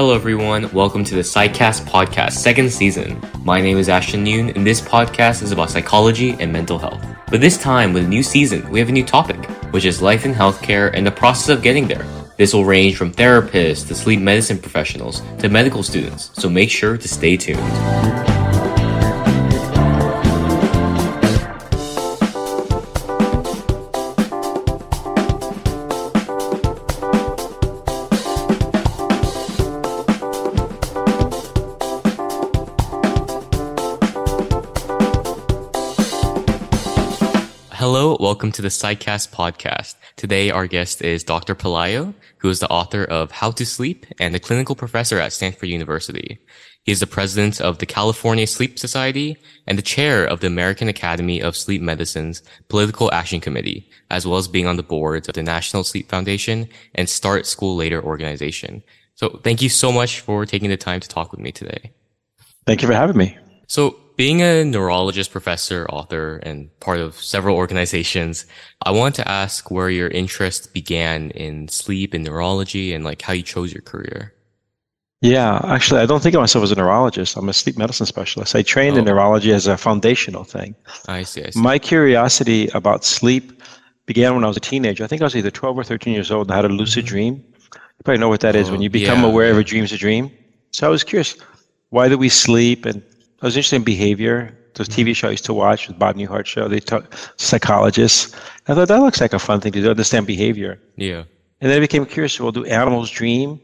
Hello, everyone. Welcome to the SciCast podcast, second season. My name is Ashton Yoon, and this podcast is about psychology and mental health. But this time, with a new season, we have a new topic, which is life in healthcare and the process of getting there. This will range from therapists to sleep medicine professionals to medical students, so make sure to stay tuned. Welcome to the SciCast podcast. Today, our guest is Dr. Pelayo, who is the author of How to Sleep and a clinical professor at Stanford University. He is the president of the California Sleep Society and the chair of the American Academy of Sleep Medicine's Political Action Committee, as well as being on the boards of the National Sleep Foundation and Start School Later organization. So thank you so much for taking the time to talk with me today. Thank you for having me. So being a neurologist, professor, author, and part of several organizations, I want to ask where your interest began in sleep and neurology and like how you chose your career. Yeah, actually, I don't think of myself as a neurologist. I'm a sleep medicine specialist. I trained oh. in neurology as a foundational thing. I see, I see. My curiosity about sleep began when I was a teenager. I think I was either 12 or 13 years old and I had a lucid mm-hmm. dream. You probably know what that oh, is when you become yeah, aware of a dream's a dream. So I was curious, why do we sleep? And I was interested in behavior. Those TV Mm-hmm. shows I used to watch, the Bob Newhart show, they talk psychologists. I thought that looks like a fun thing to do, understand behavior. Yeah. And then I became curious, well, do animals dream?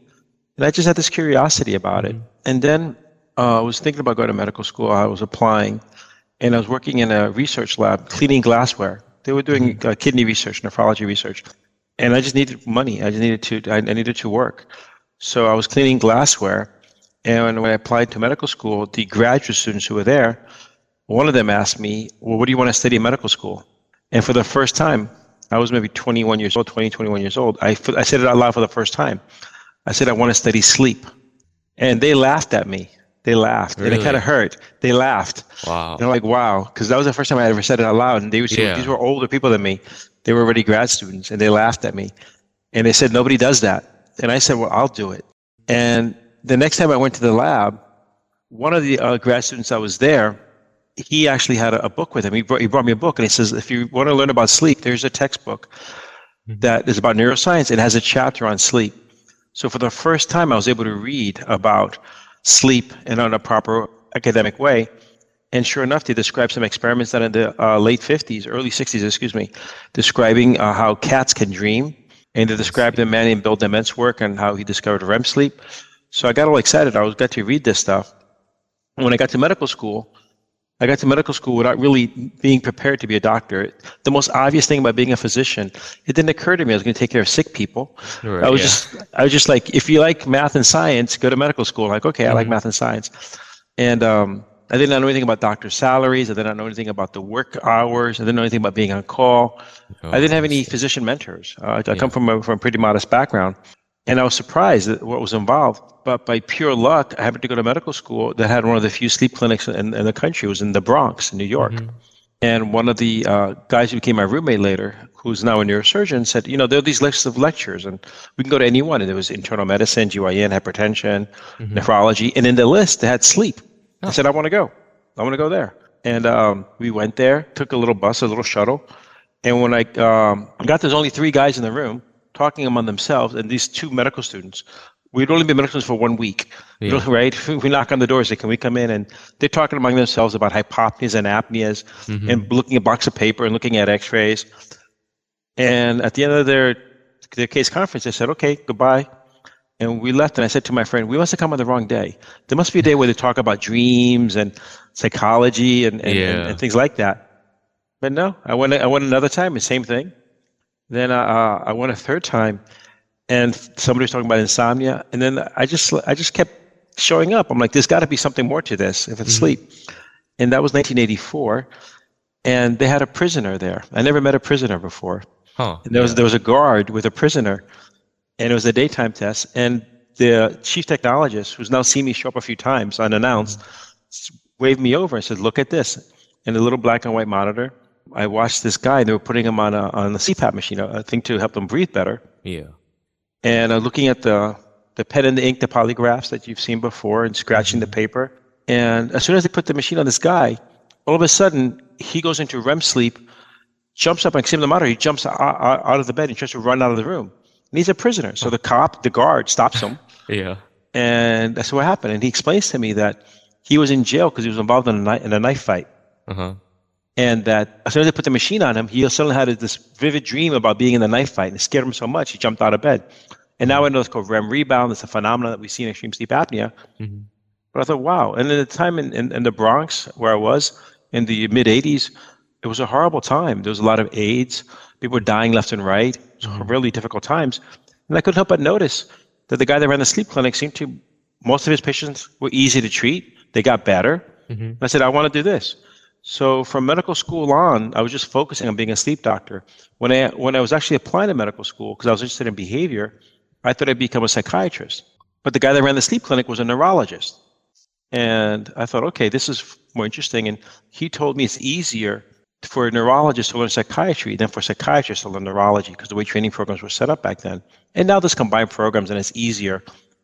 And I just had this curiosity about it. And then uh, I was thinking about going to medical school. I was applying, and I was working in a research lab cleaning glassware. They were doing uh, kidney research, nephrology research. And I just needed money. I just needed to, I, I needed to work. So I was cleaning glassware. And when I applied to medical school, the graduate students who were there, one of them asked me, Well, what do you want to study in medical school? And for the first time, I was maybe 21 years old, 20, 21 years old. I, I said it out loud for the first time. I said, I want to study sleep. And they laughed at me. They laughed. And it kind of hurt. They laughed. Wow. And I'm like, wow. Because that was the first time I ever said it out loud. And they were, Yeah. these were older people than me. They were already grad students. And they laughed at me. And they said, nobody does that. And I said, well, I'll do it. And the next time I went to the lab, one of the uh, grad students that was there, he actually had a, a book with him. He brought, he brought me a book and he says, if you want to learn about sleep, there's a textbook that is about neuroscience. It has a chapter on sleep. So for the first time, I was able to read about sleep in a proper academic way. And sure enough, they described some experiments done in the uh, late 50s, early 60s, excuse me, describing uh, how cats can dream. And they described a man named Bill Dement's work and how he discovered REM sleep. So I got all excited. I was got to read this stuff. And when I got to medical school, I got to medical school without really being prepared to be a doctor. The most obvious thing about being a physician, it didn't occur to me I was going to take care of sick people. Right, I was yeah. just, I was just like, if you like math and science, go to medical school. Like, okay, I like math and science, and um, I did not know anything about doctor salaries. I did not know anything about the work hours. I didn't know anything about being on call. I didn't have any physician mentors. Uh, I come from a, from a pretty modest background, and I was surprised at what was involved. But by pure luck, I happened to go to medical school that had one of the few sleep clinics in, in the country. It was in the Bronx, in New York. And one of the uh, guys who became my roommate later, who's now a neurosurgeon, said, you know, there are these lists of lectures, and we can go to any one. And there was internal medicine, GYN, hypertension, nephrology, and in the list they had sleep. I said, I want to go. I want to go there. And um, we went there, took a little bus, a little shuttle. And when I um, got, there's only three guys in the room talking among themselves, and these two medical students. We'd only been medical students for one week, Yeah. right? We knock on the door, say, "Can we come in?" And they're talking among themselves about hypopneas and apneas, mm-hmm. and looking at a box of paper and looking at X-rays. And at the end of their their case conference, they said, "Okay, goodbye." And we left, and I said to my friend, "We must have come on the wrong day. There must be a day where they talk about dreams and psychology and, and, and, and things like that." But no, I went. I went another time, the same thing. Then uh, uh, I went a third time, and somebody was talking about insomnia, and then I just I just kept showing up. I'm like, there's got to be something more to this if it's mm-hmm. sleep. And that was 1984, and they had a prisoner there. I never met a prisoner before. Huh. And there was there was a guard with a prisoner, and it was a daytime test. And the chief technologist, who's now seen me show up a few times unannounced, mm-hmm. s- waved me over and said, "Look at this." And a little black and white monitor. I watched this guy. They were putting him on a on a CPAP machine, a thing to help him breathe better. Yeah. And uh, looking at the the pen and the ink, the polygraphs that you've seen before, and scratching the paper. And as soon as they put the machine on this guy, all of a sudden he goes into REM sleep, jumps up, and same the matter. He jumps out, out of the bed and tries to run out of the room. And he's a prisoner. So the cop, the guard, stops him. yeah. And that's what happened. And he explains to me that he was in jail because he was involved in a, knife, in a knife fight. Uh-huh. And that as soon as they put the machine on him, he suddenly had this vivid dream about being in the knife fight. And it scared him so much, he jumped out of bed. And now I know it's called REM rebound. It's a phenomenon that we see in extreme sleep apnea. Mm-hmm. But I thought, wow. And at the time in, in, in the Bronx, where I was in the mid 80s, it was a horrible time. There was a lot of AIDS. People were dying left and right. It was mm-hmm. really difficult times. And I couldn't help but notice that the guy that ran the sleep clinic seemed to, most of his patients were easy to treat. They got better. Mm-hmm. I said, I want to do this. So from medical school on, I was just focusing on being a sleep doctor. When I when I was actually applying to medical school, because I was interested in behavior, I thought I'd become a psychiatrist. But the guy that ran the sleep clinic was a neurologist. And I thought, okay, this is more interesting. And he told me it's easier for a neurologist to learn psychiatry than for psychiatrists to learn neurology because the way training programs were set up back then. And now there's combined programs and it's easier.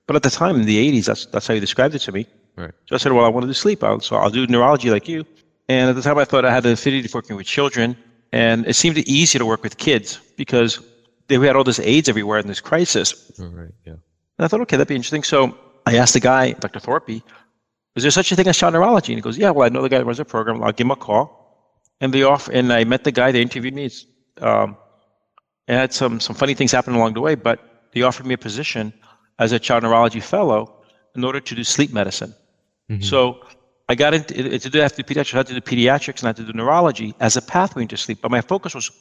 But at the time in the 80s, that's, that's how he described it to me. Right. So I said, well, I want to do sleep. I'll, so I'll do neurology like you. And at the time, I thought I had an affinity for working with children. And it seemed easier to work with kids because they had all this AIDS everywhere in this crisis. Oh, right, yeah. And I thought, okay, that'd be interesting. So I asked the guy, Dr. Thorpe, is there such a thing as child neurology? And he goes, yeah, well, I know the guy that runs the program. I'll give him a call. And they off, and I met the guy. They interviewed me. Um, and had some some funny things happen along the way, but they offered me a position as a child neurology fellow in order to do sleep medicine. Mm-hmm. So I got into to do after pediatrics. I had to do pediatrics and I had to do neurology as a pathway into sleep. But my focus was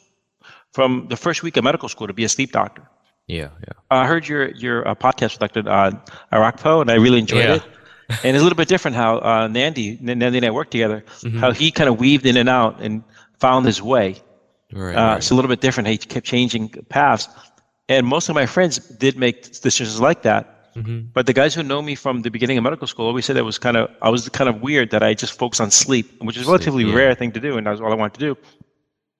from the first week of medical school to be a sleep doctor. Yeah, yeah. I heard your your uh, podcast with Dr. Uh, Arakpo, and I really enjoyed yeah. it. and it's a little bit different how uh, Nandi, Nandi and I worked together, mm-hmm. how he kind of weaved in and out and found his way. Right, uh, right. It's a little bit different. He kept changing paths. And most of my friends did make decisions like that. Mm-hmm. But the guys who know me from the beginning of medical school always said that was kind of I was kind of weird that I just focused on sleep, which is a relatively yeah. rare thing to do, and that's all I wanted to do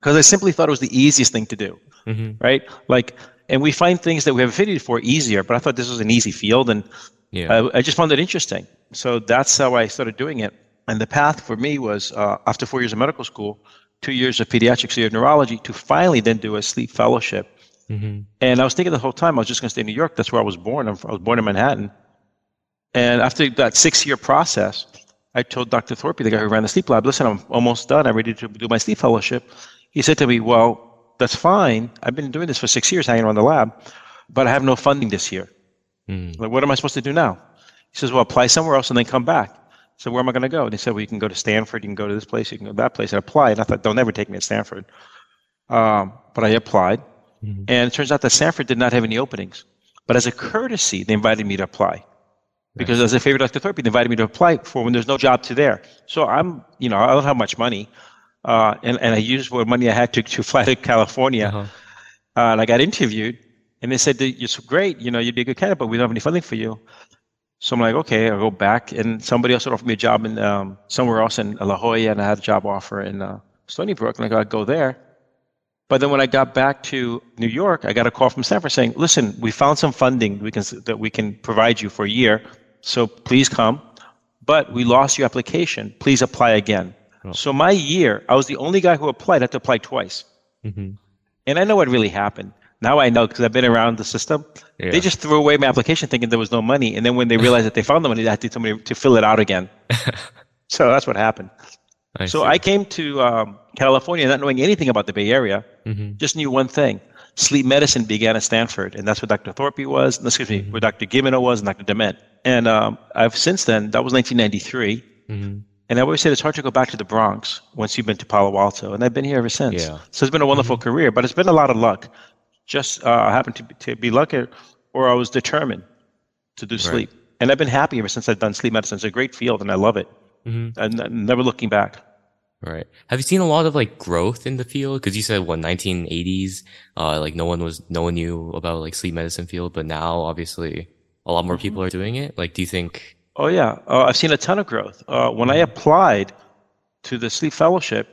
because I simply thought it was the easiest thing to do, mm-hmm. right? Like, and we find things that we have affinity for easier, but I thought this was an easy field, and yeah. I, I just found it interesting. So that's how I started doing it. And the path for me was uh, after four years of medical school, two years of pediatrics, year of neurology, to finally then do a sleep fellowship Mm-hmm. And I was thinking the whole time I was just going to stay in New York. That's where I was born. I'm, I was born in Manhattan. And after that six year process, I told Dr. Thorpe, the guy who ran the sleep lab, listen, I'm almost done. I'm ready to do my sleep fellowship. He said to me, well, that's fine. I've been doing this for six years, hanging around the lab, but I have no funding this year. Mm. Like, what am I supposed to do now? He says, well, apply somewhere else and then come back. So where am I going to go? And he said, well, you can go to Stanford, you can go to this place, you can go to that place. And I applied. And I thought, don't ever take me to Stanford. Um, but I applied. Mm-hmm. And it turns out that Stanford did not have any openings. But as a courtesy, they invited me to apply. Because as a favor to Dr. Thorpe, they invited me to apply for when there's no job to there. So I'm, you know, I don't have much money. Uh, and, and I used what money I had to, to fly to California. Uh-huh. Uh, and I got interviewed. And they said, you're so great, you know, you'd be a good candidate, but we don't have any funding for you. So I'm like, okay, I'll go back. And somebody else offered me a job in um, somewhere else in La Jolla, and I had a job offer in uh, Stony Brook, and I got to go there. But then when I got back to New York, I got a call from Stanford saying, "Listen, we found some funding we can, that we can provide you for a year, so please come. But we lost your application. Please apply again." Oh. So my year, I was the only guy who applied. I had to apply twice, mm-hmm. and I know what really happened. Now I know because I've been around the system. Yeah. They just threw away my application thinking there was no money, and then when they realized that they found the money, they had to tell me to fill it out again. so that's what happened. I so see. I came to um, California not knowing anything about the Bay Area, mm-hmm. just knew one thing. Sleep medicine began at Stanford, and that's where Dr. Thorpe was, excuse me, mm-hmm. where Dr. Guilleminault was, and Dr. Dement. And um, I've since then, that was 1993. Mm-hmm. And I always said it's hard to go back to the Bronx once you've been to Palo Alto, and I've been here ever since. Yeah. So it's been a wonderful mm-hmm. career, but it's been a lot of luck. Just uh, happened to, to be lucky, or I was determined to do sleep. Right. And I've been happy ever since I've done sleep medicine. It's a great field, and I love it. Mm-hmm. And never looking back. Right. Have you seen a lot of like growth in the field? Cause you said what 1980s, uh, like no one was, no one knew about like sleep medicine field, but now obviously a lot more people mm-hmm. are doing it. Like, do you think? Oh yeah. Uh, I've seen a ton of growth. Uh, when I mm-hmm. applied to the sleep fellowship,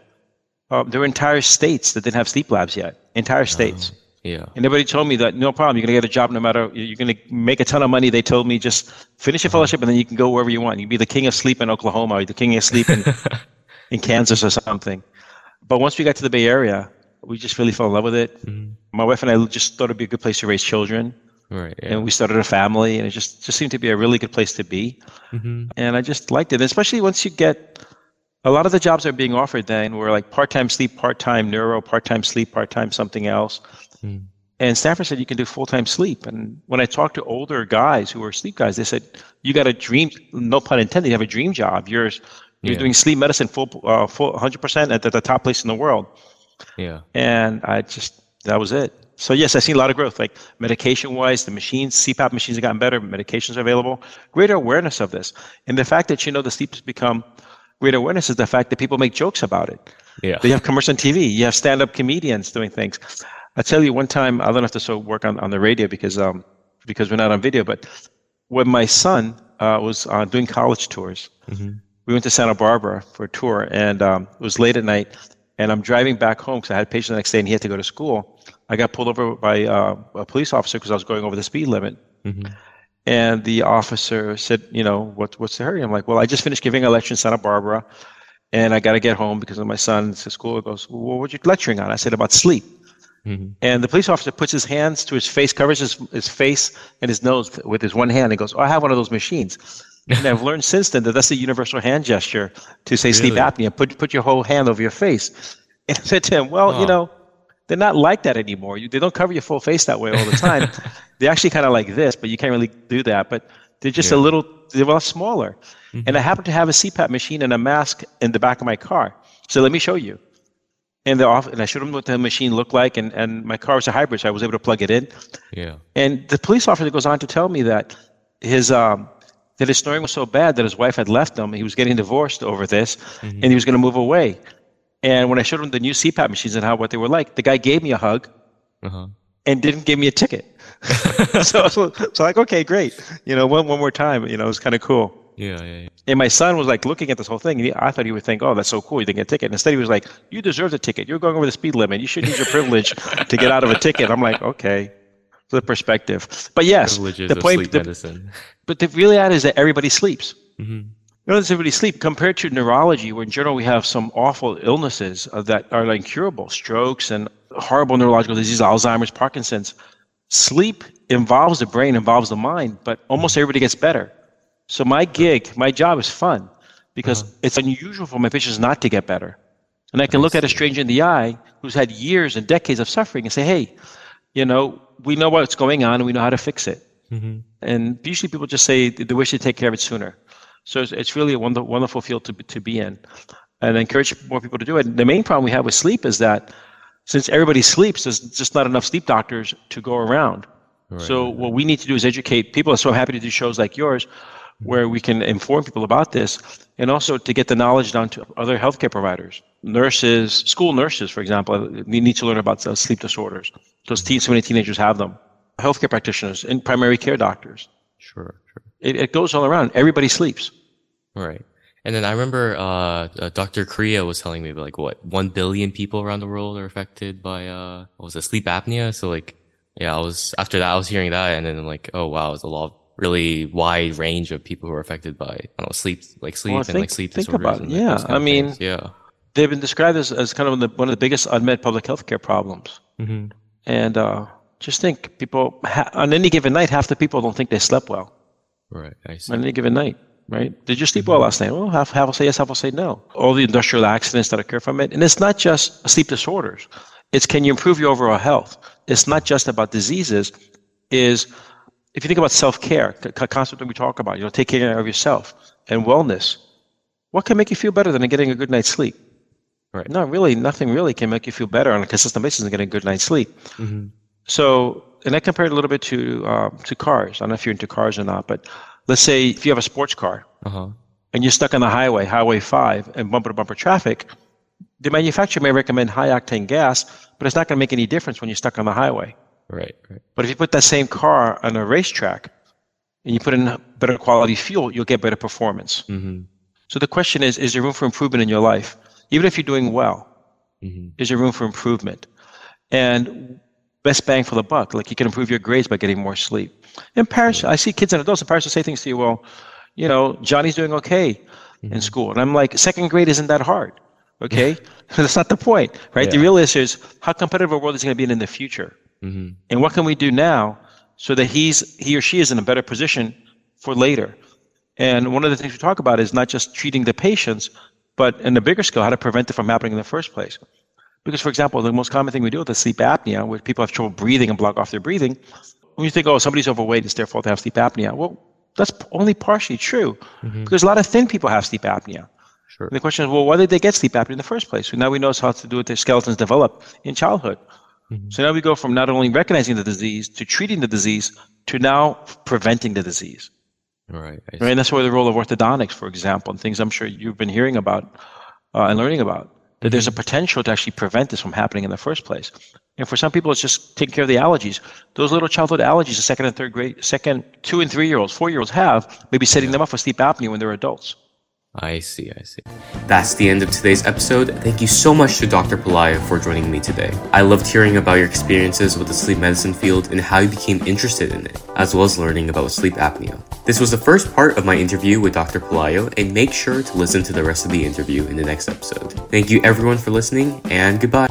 uh, there were entire states that didn't have sleep labs yet. Entire states. Yeah. And everybody told me that no problem, you're going to get a job no matter, you're going to make a ton of money. They told me just finish your fellowship and then you can go wherever you want. You can be the king of sleep in Oklahoma or the king of sleep in, in Kansas or something. But once we got to the Bay Area, we just really fell in love with it. Mm-hmm. My wife and I just thought it'd be a good place to raise children. Right. Yeah. And we started a family, and it just just seemed to be a really good place to be. Mm-hmm. And I just liked it, especially once you get a lot of the jobs that are being offered then were like part-time sleep, part-time neuro, part-time sleep, part-time something else. Mm. And Stanford said you can do full-time sleep. And when I talked to older guys who were sleep guys, they said you got a dream, no pun intended, you have a dream job. You're you're yeah. doing sleep medicine full, uh, full 100% at the, the top place in the world. Yeah. And I just that was it. So yes, I've seen a lot of growth, like medication-wise, the machines, CPAP machines have gotten better, medications are available, greater awareness of this, and the fact that you know the sleep has become greater awareness is the fact that people make jokes about it. Yeah, they have commercial on TV. You have stand-up comedians doing things. I tell you, one time I don't have to so work on, on the radio because um because we're not on video, but when my son uh, was uh, doing college tours, mm-hmm. we went to Santa Barbara for a tour, and um, it was late at night, and I'm driving back home because I had a patient the next day and he had to go to school. I got pulled over by uh, a police officer because I was going over the speed limit. Mm-hmm. And the officer said, you know, what, what's the hurry? I'm like, well, I just finished giving a lecture in Santa Barbara and I got to get home because of my son's to school. He goes, well, what are you lecturing on? I said, about sleep. Mm-hmm. And the police officer puts his hands to his face, covers his, his face and his nose with his one hand. He goes, oh, I have one of those machines. and I've learned since then that that's a universal hand gesture to say really? sleep apnea. Put put your whole hand over your face. And I said to him, "Well, oh. you know, they're not like that anymore. You, they don't cover your full face that way all the time. they're actually kind of like this, but you can't really do that. But they're just yeah. a little, they're a lot smaller. Mm-hmm. And I happen to have a CPAP machine and a mask in the back of my car. So let me show you." And, the off, and I showed him what the machine looked like, and, and my car was a hybrid, so I was able to plug it in. Yeah. And the police officer goes on to tell me that his um, that his snoring was so bad that his wife had left him. He was getting divorced over this, mm-hmm. and he was going to move away. And when I showed him the new CPAP machines and how what they were like, the guy gave me a hug uh-huh. and didn't give me a ticket. so, so, so like, okay, great. You know, one, one more time. You know, it was kind of cool. Yeah, yeah, yeah. And my son was like looking at this whole thing, and he, I thought he would think, "Oh, that's so cool! You didn't get a ticket." And instead, he was like, "You deserve the ticket. You're going over the speed limit. You should use your privilege to get out of a ticket." I'm like, "Okay." the perspective. But yes, the point. The, but the really reality is that everybody sleeps. Mm-hmm. You know, everybody sleep compared to neurology, where in general we have some awful illnesses uh, that are like incurable, strokes and horrible neurological disease, Alzheimer's, Parkinson's. Sleep involves the brain, involves the mind, but almost mm-hmm. everybody gets better. So my gig, my job is fun because uh-huh. it's unusual for my patients not to get better. And I can look at a stranger in the eye who's had years and decades of suffering and say, hey, you know, we know what's going on and we know how to fix it. Mm-hmm. And usually people just say they wish to take care of it sooner. So it's, it's really a wonder, wonderful field to, to be in. And I encourage more people to do it. The main problem we have with sleep is that since everybody sleeps, there's just not enough sleep doctors to go around. Right. So what we need to do is educate people. So I'm happy to do shows like yours where we can inform people about this and also to get the knowledge down to other healthcare providers nurses school nurses for example We need to learn about sleep disorders because teen, so many teenagers have them healthcare practitioners and primary care doctors sure, sure. It, it goes all around everybody sleeps right and then I remember uh, uh, Dr. Korea was telling me like what one billion people around the world are affected by uh, what was it sleep apnea. So like, yeah, I was after that I was hearing that, and then I'm like, oh wow, it's a lot really wide range of people who are affected by I don't know sleep like sleep well, and think, like sleep think disorders. About it. yeah, I mean, things. yeah, they've been described as, as kind of the, one of the biggest unmet public health care problems. Mm-hmm. And uh, just think, people ha- on any given night, half the people don't think they slept well. Right, I see. On any given night, right? Did you sleep mm-hmm. well last night? Well, half, half will say yes, half will say no. All the industrial accidents that occur from it, and it's not just sleep disorders. It's can you improve your overall health? It's not just about diseases. Is if you think about self-care, the concept that we talk about, you know, take care of yourself and wellness, what can make you feel better than getting a good night's sleep? Right. No, really, nothing really can make you feel better on a consistent basis than getting a good night's sleep. Mm-hmm. So, and I compare it a little bit to uh, to cars. I don't know if you're into cars or not, but let's say if you have a sports car uh-huh. and you're stuck on the highway, Highway 5, and bumper to bumper traffic, the manufacturer may recommend high octane gas, but it's not going to make any difference when you're stuck on the highway. Right, right. But if you put that same car on a racetrack and you put in better quality fuel, you'll get better performance. Mm-hmm. So the question is, is there room for improvement in your life? Even if you're doing well, mm-hmm. is there room for improvement? And best bang for the buck. Like you can improve your grades by getting more sleep. In Paris, I see kids and adults in Paris will say things to you, well, you know, Johnny's doing okay mm-hmm. in school. And I'm like, second grade isn't that hard. Okay. That's not the point, right? Yeah. The real issue is how competitive a world is going to be in, in the future. Mm-hmm. And what can we do now so that he's, he or she is in a better position for later? And one of the things we talk about is not just treating the patients, but in a bigger scale, how to prevent it from happening in the first place. Because, for example, the most common thing we do with sleep apnea, where people have trouble breathing and block off their breathing, when you think, oh, somebody's overweight, it's their fault to have sleep apnea. Well, that's only partially true mm-hmm. because a lot of thin people have sleep apnea. Sure. And the question is, well, why did they get sleep apnea in the first place? So now we know how to do it. Their skeletons develop in childhood. Mm-hmm. So now we go from not only recognizing the disease to treating the disease to now preventing the disease. Right. Right. And that's where the role of orthodontics, for example, and things I'm sure you've been hearing about uh, and learning about that there's a potential to actually prevent this from happening in the first place. And for some people, it's just taking care of the allergies. Those little childhood allergies, the second and third grade, second, two and three year olds, four year olds have, maybe setting them up for sleep apnea when they're adults. I see, I see. That's the end of today's episode. Thank you so much to Dr. Pelayo for joining me today. I loved hearing about your experiences with the sleep medicine field and how you became interested in it, as well as learning about sleep apnea. This was the first part of my interview with Dr. Pelayo, and make sure to listen to the rest of the interview in the next episode. Thank you everyone for listening, and goodbye.